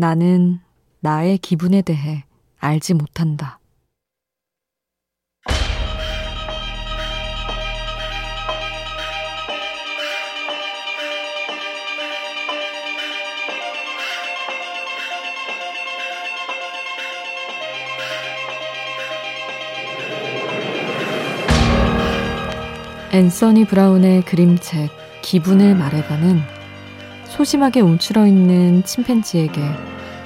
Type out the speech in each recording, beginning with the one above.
나는 나의 기분에 대해 알지 못한다. 앤서니 브라운의 그림책 기분을 말해봐는 소심하게 움츠러 있는 침팬지에게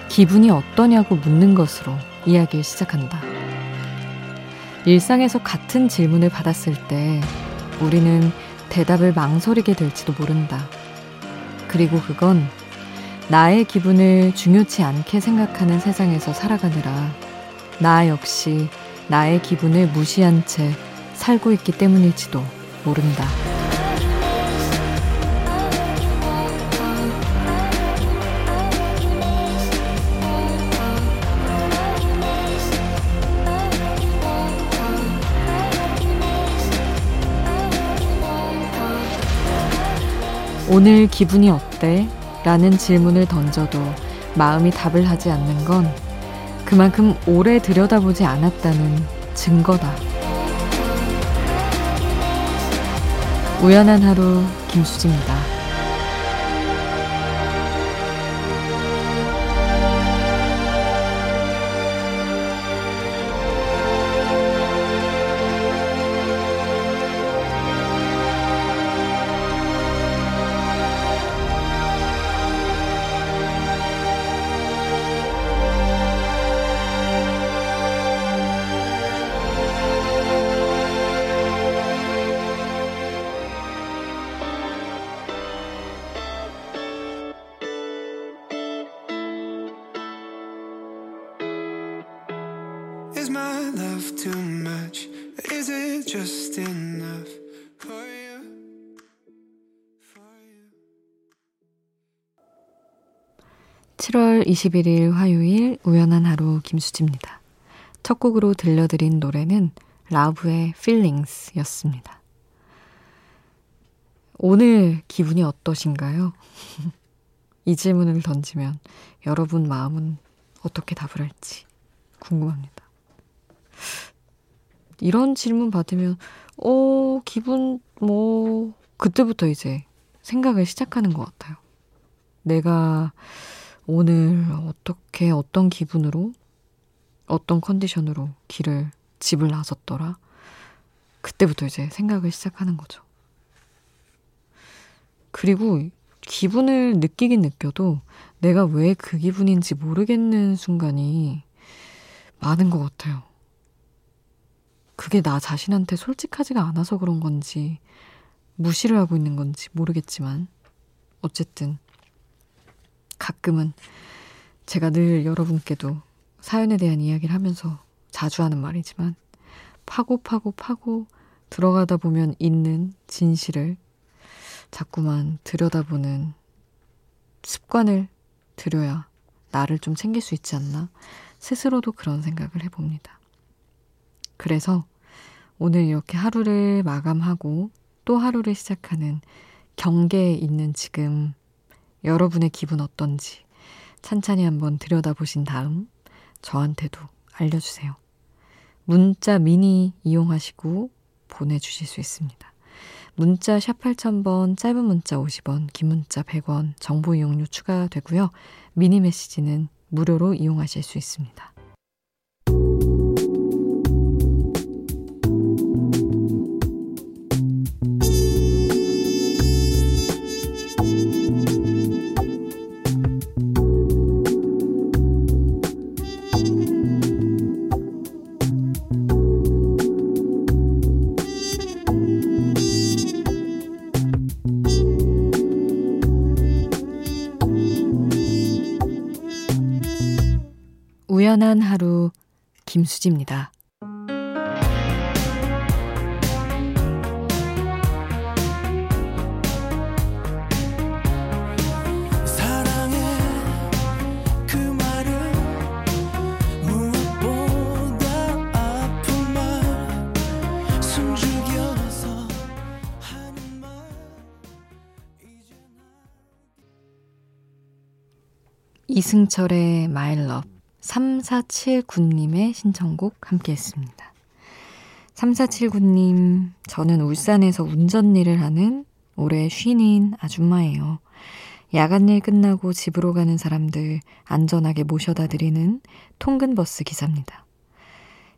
기분이 어떠냐고 묻는 것으로 이야기를 시작한다. 일상에서 같은 질문을 받았을 때 우리는 대답을 망설이게 될지도 모른다. 그리고 그건 나의 기분을 중요치 않게 생각하는 세상에서 살아가느라 나 역시 나의 기분을 무시한 채 살고 있기 때문일지도 모른다. 오늘 기분이 어때? 라는 질문을 던져도 마음이 답을 하지 않는 건 그만큼 오래 들여다보지 않았다는 증거다. 우연한 하루 김수지입니다. 7월 21일 화요일 우연한 하루 김수지입니다. 첫 곡으로 들려드린 노래는 라브의 Feelings 였습니다. 오늘 기분이 어떠신가요? 이 질문을 던지면 여러분 마음은 어떻게 답을 할지 궁금합니다. 이런 질문 받으면, 어, 기분, 뭐, 그때부터 이제 생각을 시작하는 것 같아요. 내가 오늘 어떻게 어떤 기분으로 어떤 컨디션으로 길을 집을 나섰더라. 그때부터 이제 생각을 시작하는 거죠. 그리고 기분을 느끼긴 느껴도 내가 왜 그 기분인지 모르겠는 순간이 많은 것 같아요. 그게 나 자신한테 솔직하지가 않아서 그런 건지 무시를 하고 있는 건지 모르겠지만 어쨌든 가끔은 제가 늘 여러분께도 사연에 대한 이야기를 하면서 자주 하는 말이지만 파고 파고 파고 들어가다 보면 있는 진실을 자꾸만 들여다보는 습관을 들여야 나를 좀 챙길 수 있지 않나 스스로도 그런 생각을 해봅니다. 그래서 오늘 이렇게 하루를 마감하고 또 하루를 시작하는 경계에 있는 지금 여러분의 기분 어떤지 찬찬히 한번 들여다보신 다음 저한테도 알려주세요. 문자 미니 이용하시고 보내주실 수 있습니다. 문자 샵 8000번, 짧은 문자 50원, 긴 문자 100원, 정보 이용료 추가되고요. 미니 메시지는 무료로 이용하실 수 있습니다. 미련한 하루 김수지입니다. 이승철의 마일럽 3479님의 신청곡 함께 했습니다. 3479님, 저는 울산에서 운전 일을 하는 올해 쉰인 아줌마예요. 야간 일 끝나고 집으로 가는 사람들 안전하게 모셔다 드리는 통근버스 기사입니다.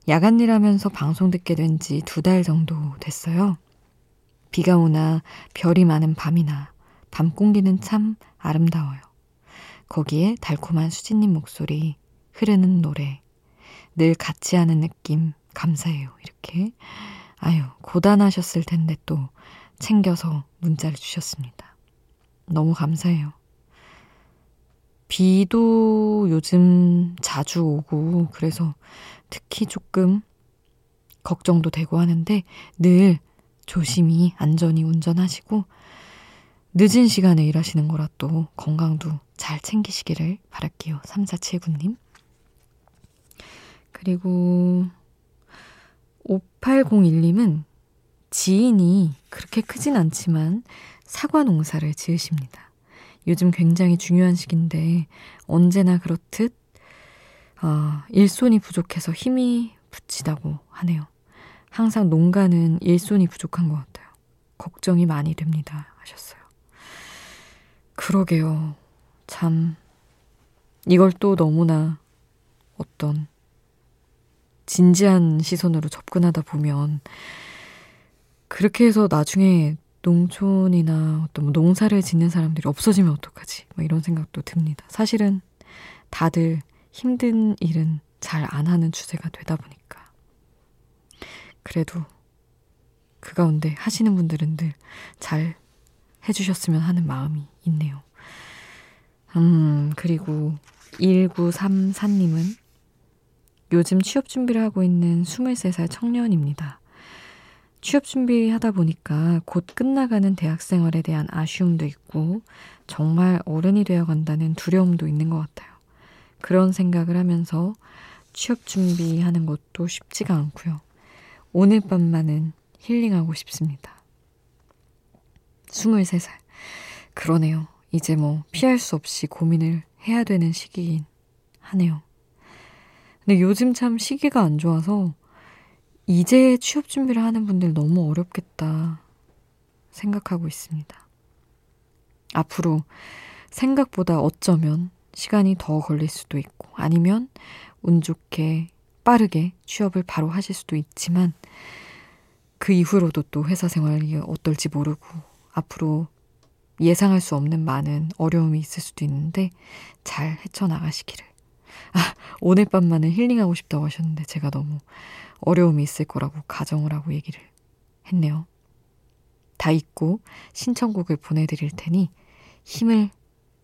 야간 일 하면서 방송 듣게 된 지 두 달 정도 됐어요. 비가 오나 별이 많은 밤이나 밤 공기는 참 아름다워요. 거기에 달콤한 수진님 목소리, 흐르는 노래, 늘 같이 하는 느낌, 감사해요. 이렇게. 아유, 고단하셨을 텐데 또 챙겨서 문자를 주셨습니다. 너무 감사해요. 비도 요즘 자주 오고, 그래서 특히 조금 걱정도 되고 하는데 늘 조심히 안전히 운전하시고, 늦은 시간에 일하시는 거라 또 건강도 잘 챙기시기를 바랄게요. 3479님. 그리고 5801님은 지인이 그렇게 크진 않지만 사과 농사를 지으십니다. 요즘 굉장히 중요한 시기인데 언제나 그렇듯 어, 일손이 부족해서 힘이 붙이다고 하네요. 항상 농가는 일손이 부족한 것 같아요. 걱정이 많이 됩니다. 하셨어요. 그러게요. 참, 이걸 또 너무나 어떤 진지한 시선으로 접근하다 보면 그렇게 해서 나중에 농촌이나 어떤 뭐 농사를 짓는 사람들이 없어지면 어떡하지? 뭐 이런 생각도 듭니다. 사실은 다들 힘든 일은 잘 안 하는 주제가 되다 보니까. 그래도 그 가운데 하시는 분들은 늘 잘 해주셨으면 하는 마음이 있네요. 음, 그리고 1934님은 요즘 취업 준비를 하고 있는 23살 청년입니다. 취업 준비하다 보니까 곧 끝나가는 대학 생활에 대한 아쉬움도 있고 정말 어른이 되어 간다는 두려움도 있는 것 같아요. 그런 생각을 하면서 취업 준비하는 것도 쉽지가 않고요. 오늘 밤만은 힐링하고 싶습니다. 23살. 그러네요. 이제 뭐 피할 수 없이 고민을 해야 되는 시기긴 하네요. 근데 요즘 참 시기가 안 좋아서 이제 취업 준비를 하는 분들 너무 어렵겠다 생각하고 있습니다. 앞으로 생각보다 어쩌면 시간이 더 걸릴 수도 있고 아니면 운 좋게 빠르게 취업을 바로 하실 수도 있지만 그 이후로도 또 회사 생활이 어떨지 모르고 앞으로 예상할 수 없는 많은 어려움이 있을 수도 있는데 잘 헤쳐나가시기를. 아, 오늘 밤만은 힐링하고 싶다고 하셨는데 제가 너무 어려움이 있을 거라고 가정을 하고 얘기를 했네요. 다 잊고 신청곡을 보내드릴 테니 힘을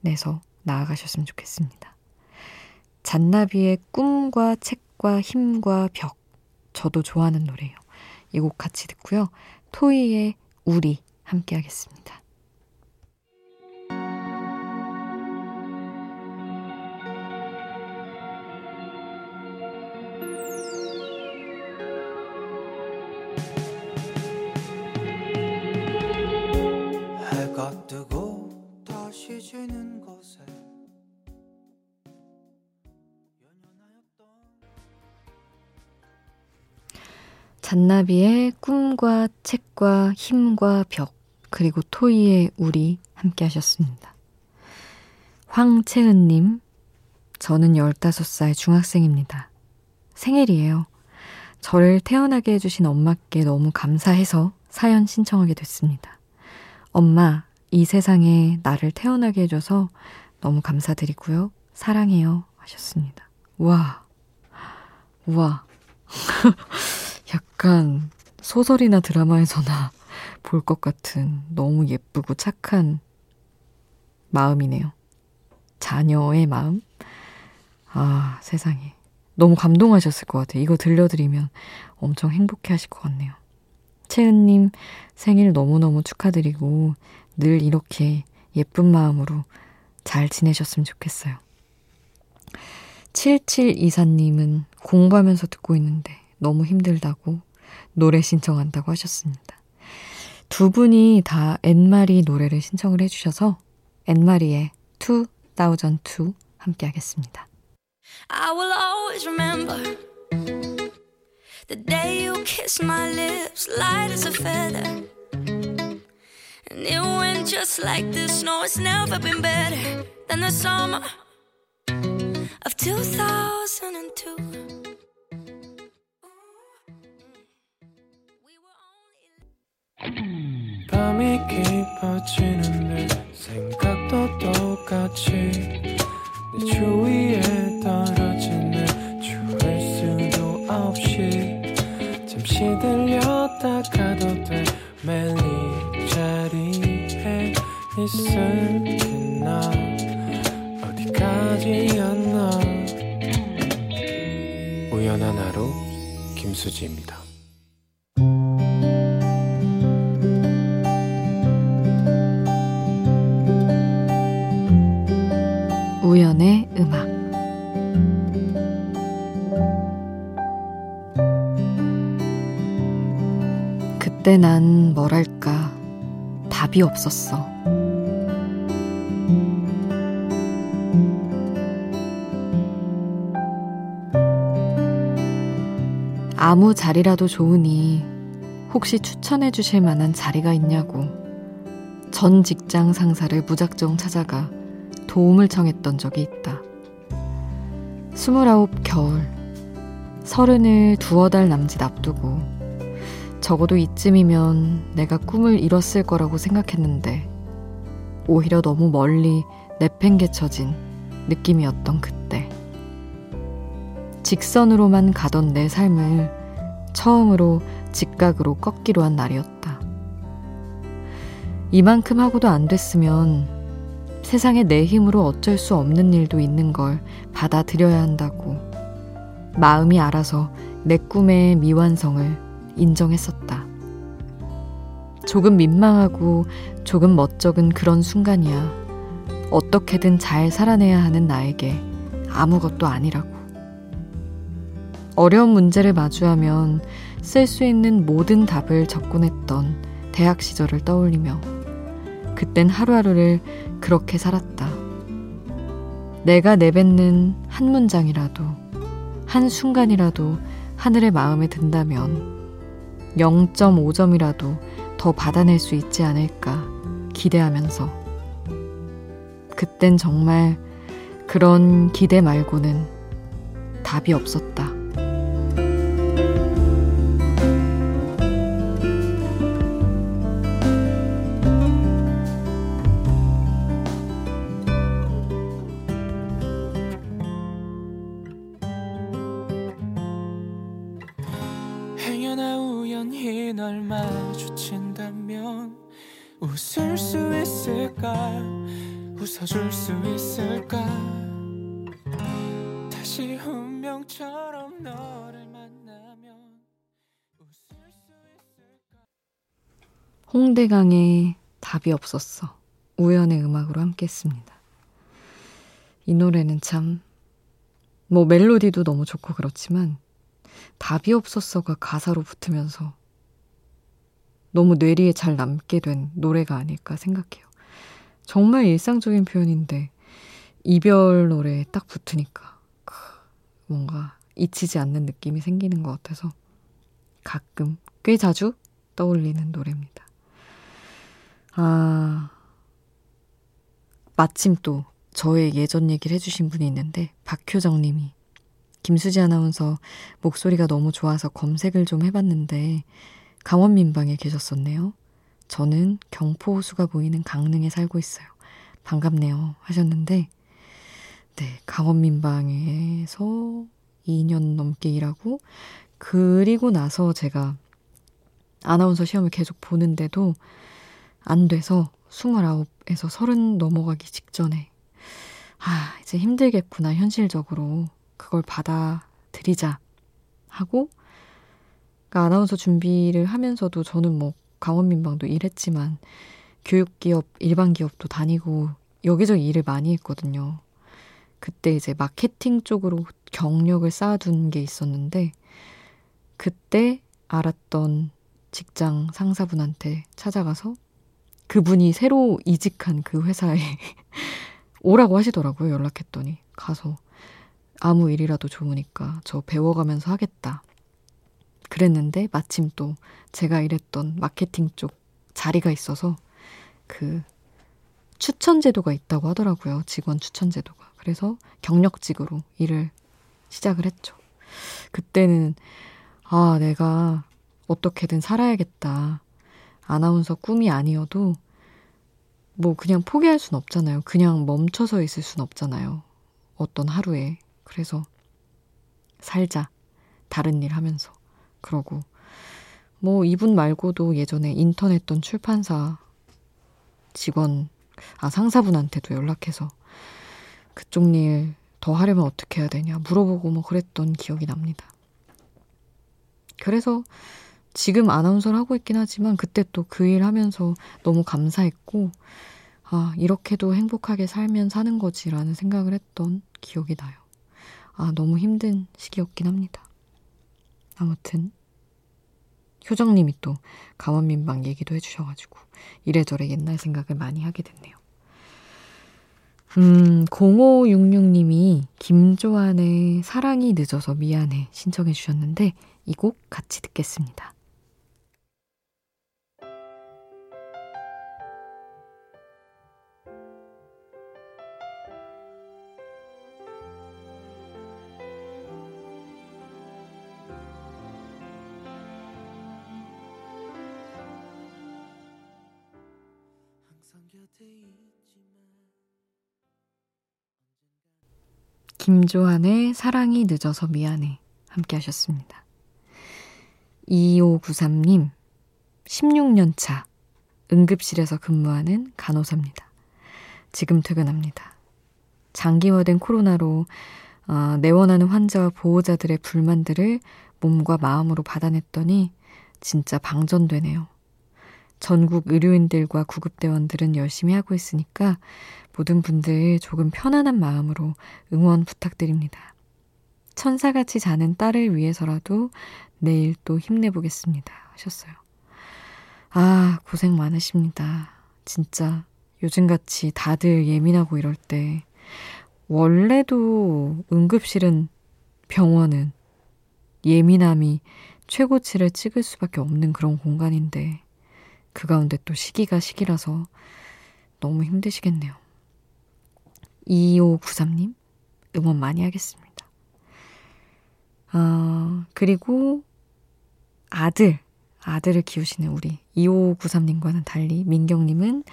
내서 나아가셨으면 좋겠습니다. 잔나비의 꿈과 책과 힘과 벽. 저도 좋아하는 노래예요. 이 곡 같이 듣고요. 토이의 우리 함께 하겠습니다. 잔나비의 꿈과 책과 힘과 벽, 그리고 토이의 우리 함께 하셨습니다. 황채은님, 저는 15살 중학생입니다. 생일이에요. 저를 태어나게 해주신 엄마께 너무 감사해서 사연 신청하게 됐습니다. 엄마, 이 세상에 나를 태어나게 해줘서 너무 감사드리고요. 사랑해요. 하셨습니다. 와, 와. 약간 소설이나 드라마에서나 볼 것 같은 너무 예쁘고 착한 마음이네요. 자녀의 마음? 아, 세상에. 너무 감동하셨을 것 같아요. 이거 들려드리면 엄청 행복해 하실 것 같네요. 채은님 생일 너무너무 축하드리고 늘 이렇게 예쁜 마음으로 잘 지내셨으면 좋겠어요. 7724님은 공부하면서 듣고 있는데 너무 힘들다고 노래 신청한다고 하셨습니다. 두 분이 다 엔마리 노래를 신청을 해주셔서 엔마리의 2002 함께 하겠습니다. I will always remember the day you kissed my lips light as a feather. And it went just like this. No, it's never been better than the summer of 2002. 깊어지는데 생각도 똑같이 내 주위에 떨어지네 주울 수도 없이 잠시 들렸다 가도 돼이 자리에 있을게 나 어디까지였나? 우연한 하루 김수지입니다 우연의 음악 그때 난 뭐랄까 답이 없었어. 아무 자리라도 좋으니 혹시 추천해 주실 만한 자리가 있냐고 전 직장 상사를 무작정 찾아가 도움을 청했던 적이 있다. 스물아홉 겨울, 서른을 두어 달 남짓 앞두고 적어도 이쯤이면 내가 꿈을 이뤘을 거라고 생각했는데 오히려 너무 멀리 내팽개쳐진 느낌이었던 그때. 직선으로만 가던 내 삶을 처음으로 직각으로 꺾기로 한 날이었다. 이만큼 하고도 안 됐으면 세상에 내 힘으로 어쩔 수 없는 일도 있는 걸 받아들여야 한다고 마음이 알아서 내 꿈의 미완성을 인정했었다. 조금 민망하고 조금 멋쩍은 그런 순간이야. 어떻게든 잘 살아내야 하는 나에게 아무것도 아니라고. 어려운 문제를 마주하면 쓸 수 있는 모든 답을 접근했던 대학 시절을 떠올리며 그땐 하루하루를 그렇게 살았다. 내가 내뱉는 한 문장이라도, 한 순간이라도 하늘의 마음에 든다면 0.5점이라도 더 받아낼 수 있지 않을까 기대하면서 그땐 정말 그런 기대 말고는 답이 없었다. 홍대강의 답이 없었어 우연의 음악으로 함께 했습니다 이 노래는 참 뭐 멜로디도 너무 좋고 그렇지만 답이 없었어가 가사로 붙으면서 너무 뇌리에 잘 남게 된 노래가 아닐까 생각해요. 정말 일상적인 표현인데 이별 노래에 딱 붙으니까 뭔가 잊히지 않는 느낌이 생기는 것 같아서 가끔 꽤 자주 떠올리는 노래입니다. 아, 마침 또 저의 예전 얘기를 해주신 분이 있는데 박효정 님이 김수지 아나운서 목소리가 너무 좋아서 검색을 좀 해봤는데 강원 민방에 계셨었네요. 저는 경포 호수가 보이는 강릉에 살고 있어요. 반갑네요. 하셨는데, 네, 강원 민방에서 2년 넘게 일하고, 그리고 나서 제가 아나운서 시험을 계속 보는데도 안 돼서 29에서 30 넘어가기 직전에, 아, 이제 힘들겠구나, 현실적으로. 그걸 받아들이자 하고 그러니까 아나운서 준비를 하면서도 저는 뭐 강원민방도 일했지만 교육기업, 일반 기업도 다니고 여기저기 일을 많이 했거든요. 그때 이제 마케팅 쪽으로 경력을 쌓아둔 게 있었는데 그때 알았던 직장 상사분한테 찾아가서 그분이 새로 이직한 그 회사에 오라고 하시더라고요. 연락했더니. 가서 아무 일이라도 좋으니까 저 배워가면서 하겠다. 그랬는데 마침 또 제가 일했던 마케팅 쪽 자리가 있어서 그 추천 제도가 있다고 하더라고요. 직원 추천 제도가. 그래서 경력직으로 일을 시작을 했죠. 그때는 아, 내가 어떻게든 살아야겠다. 아나운서 꿈이 아니어도 뭐 그냥 포기할 순 없잖아요. 그냥 멈춰서 있을 순 없잖아요. 어떤 하루에. 그래서 살자. 다른 일 하면서. 그러고 뭐 이분 말고도 예전에 인턴 했던 출판사 직원 아 상사분한테도 연락해서 그쪽 일 더 하려면 어떻게 해야 되냐 물어보고 뭐 그랬던 기억이 납니다. 그래서 지금 아나운서를 하고 있긴 하지만 그때 또 그 일 하면서 너무 감사했고 아 이렇게도 행복하게 살면 사는 거지라는 생각을 했던 기억이 나요. 아 너무 힘든 시기였긴 합니다. 아무튼 효정님이 또 강원민방 얘기도 해주셔가지고 이래저래 옛날 생각을 많이 하게 됐네요. 음, 0566님이 김조한의 사랑이 늦어서 미안해 신청해 주셨는데 이 곡 같이 듣겠습니다. 김조한의 사랑이 늦어서 미안해 함께 하셨습니다. 2593님 16년 차 응급실에서 근무하는 간호사입니다. 지금 퇴근합니다. 장기화된 코로나로 어, 내원하는 환자와 보호자들의 불만들을 몸과 마음으로 받아냈더니 진짜 방전되네요. 전국 의료인들과 구급대원들은 열심히 하고 있으니까 모든 분들 조금 편안한 마음으로 응원 부탁드립니다. 천사같이 자는 딸을 위해서라도 내일 또 힘내보겠습니다. 하셨어요. 아, 고생 많으십니다. 진짜 요즘같이 다들 예민하고 이럴 때 원래도 응급실은 병원은 예민함이 최고치를 찍을 수밖에 없는 그런 공간인데 그 가운데 또 시기가 시기라서 너무 힘드시겠네요. 2593님, 응원 많이 하겠습니다. 어, 그리고 아들, 아들을 키우시는 우리 2593님과는 달리 민경님은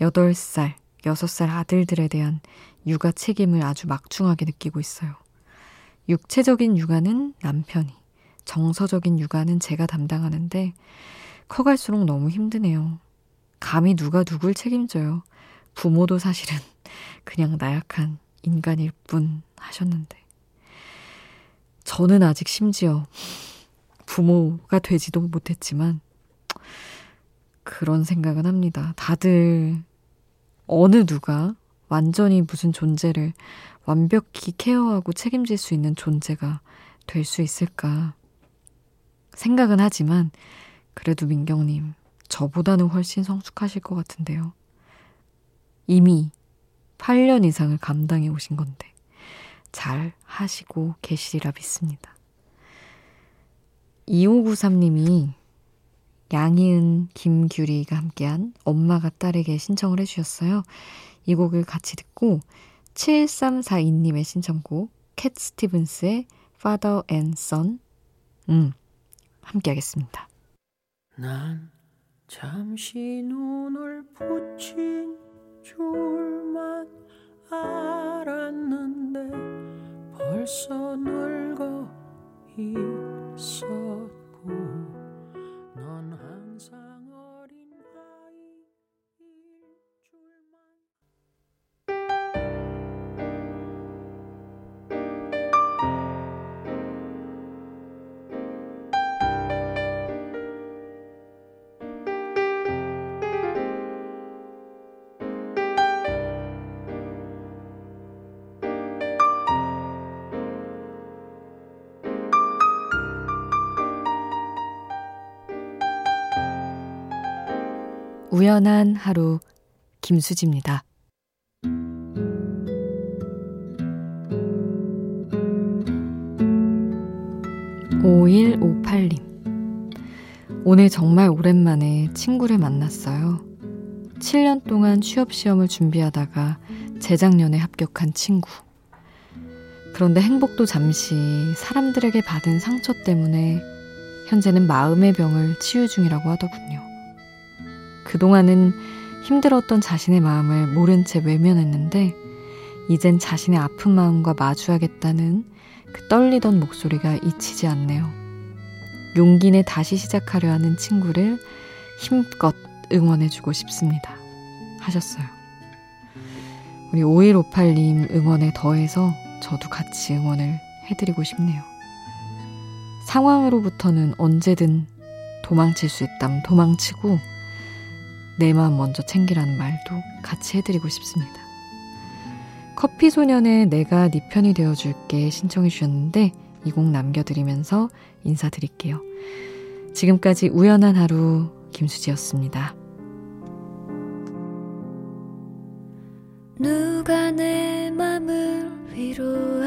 8살, 6살 아들들에 대한 육아 책임을 아주 막중하게 느끼고 있어요. 육체적인 육아는 남편이, 정서적인 육아는 제가 담당하는데 커갈수록 너무 힘드네요. 감히 누가 누굴 책임져요. 부모도 사실은 그냥 나약한 인간일 뿐 하셨는데. 저는 아직 심지어 부모가 되지도 못했지만 그런 생각은 합니다. 다들 어느 누가 완전히 무슨 존재를 완벽히 케어하고 책임질 수 있는 존재가 될 수 있을까 생각은 하지만 그래도 민경님, 저보다는 훨씬 성숙하실 것 같은데요. 이미 8년 이상을 감당해 오신 건데, 잘 하시고 계시리라 믿습니다. 2593님이 양희은, 김규리가 함께한 엄마가 딸에게 신청을 해주셨어요. 이 곡을 같이 듣고 7342님의 신청곡 캣 스티븐스의 Father and Son 음, 함께 하겠습니다. 난 잠시 눈을 붙인 줄만 알았는데 벌써 늙어 있었고 우연한 하루 김수지입니다. 5158님. 오늘 정말 오랜만에 친구를 만났어요. 7년 동안 취업시험을 준비하다가 재작년에 합격한 친구. 그런데 행복도 잠시 사람들에게 받은 상처 때문에 현재는 마음의 병을 치유 중이라고 하더군요. 그동안은 힘들었던 자신의 마음을 모른 채 외면했는데, 이젠 자신의 아픈 마음과 마주하겠다는 그 떨리던 목소리가 잊히지 않네요. 용기 내 다시 시작하려 하는 친구를 힘껏 응원해주고 싶습니다. 하셨어요. 우리 5158님 응원에 더해서 저도 같이 응원을 해드리고 싶네요. 상황으로부터는 언제든 도망칠 수 있다면 도망치고 내 마음 먼저 챙기라는 말도 같이 해드리고 싶습니다. 커피 소년의 내가 네 편이 되어줄게 신청해 주셨는데 이 곡 남겨드리면서 인사드릴게요. 지금까지 우연한 하루 김수지였습니다. 누가 내 맘을 위로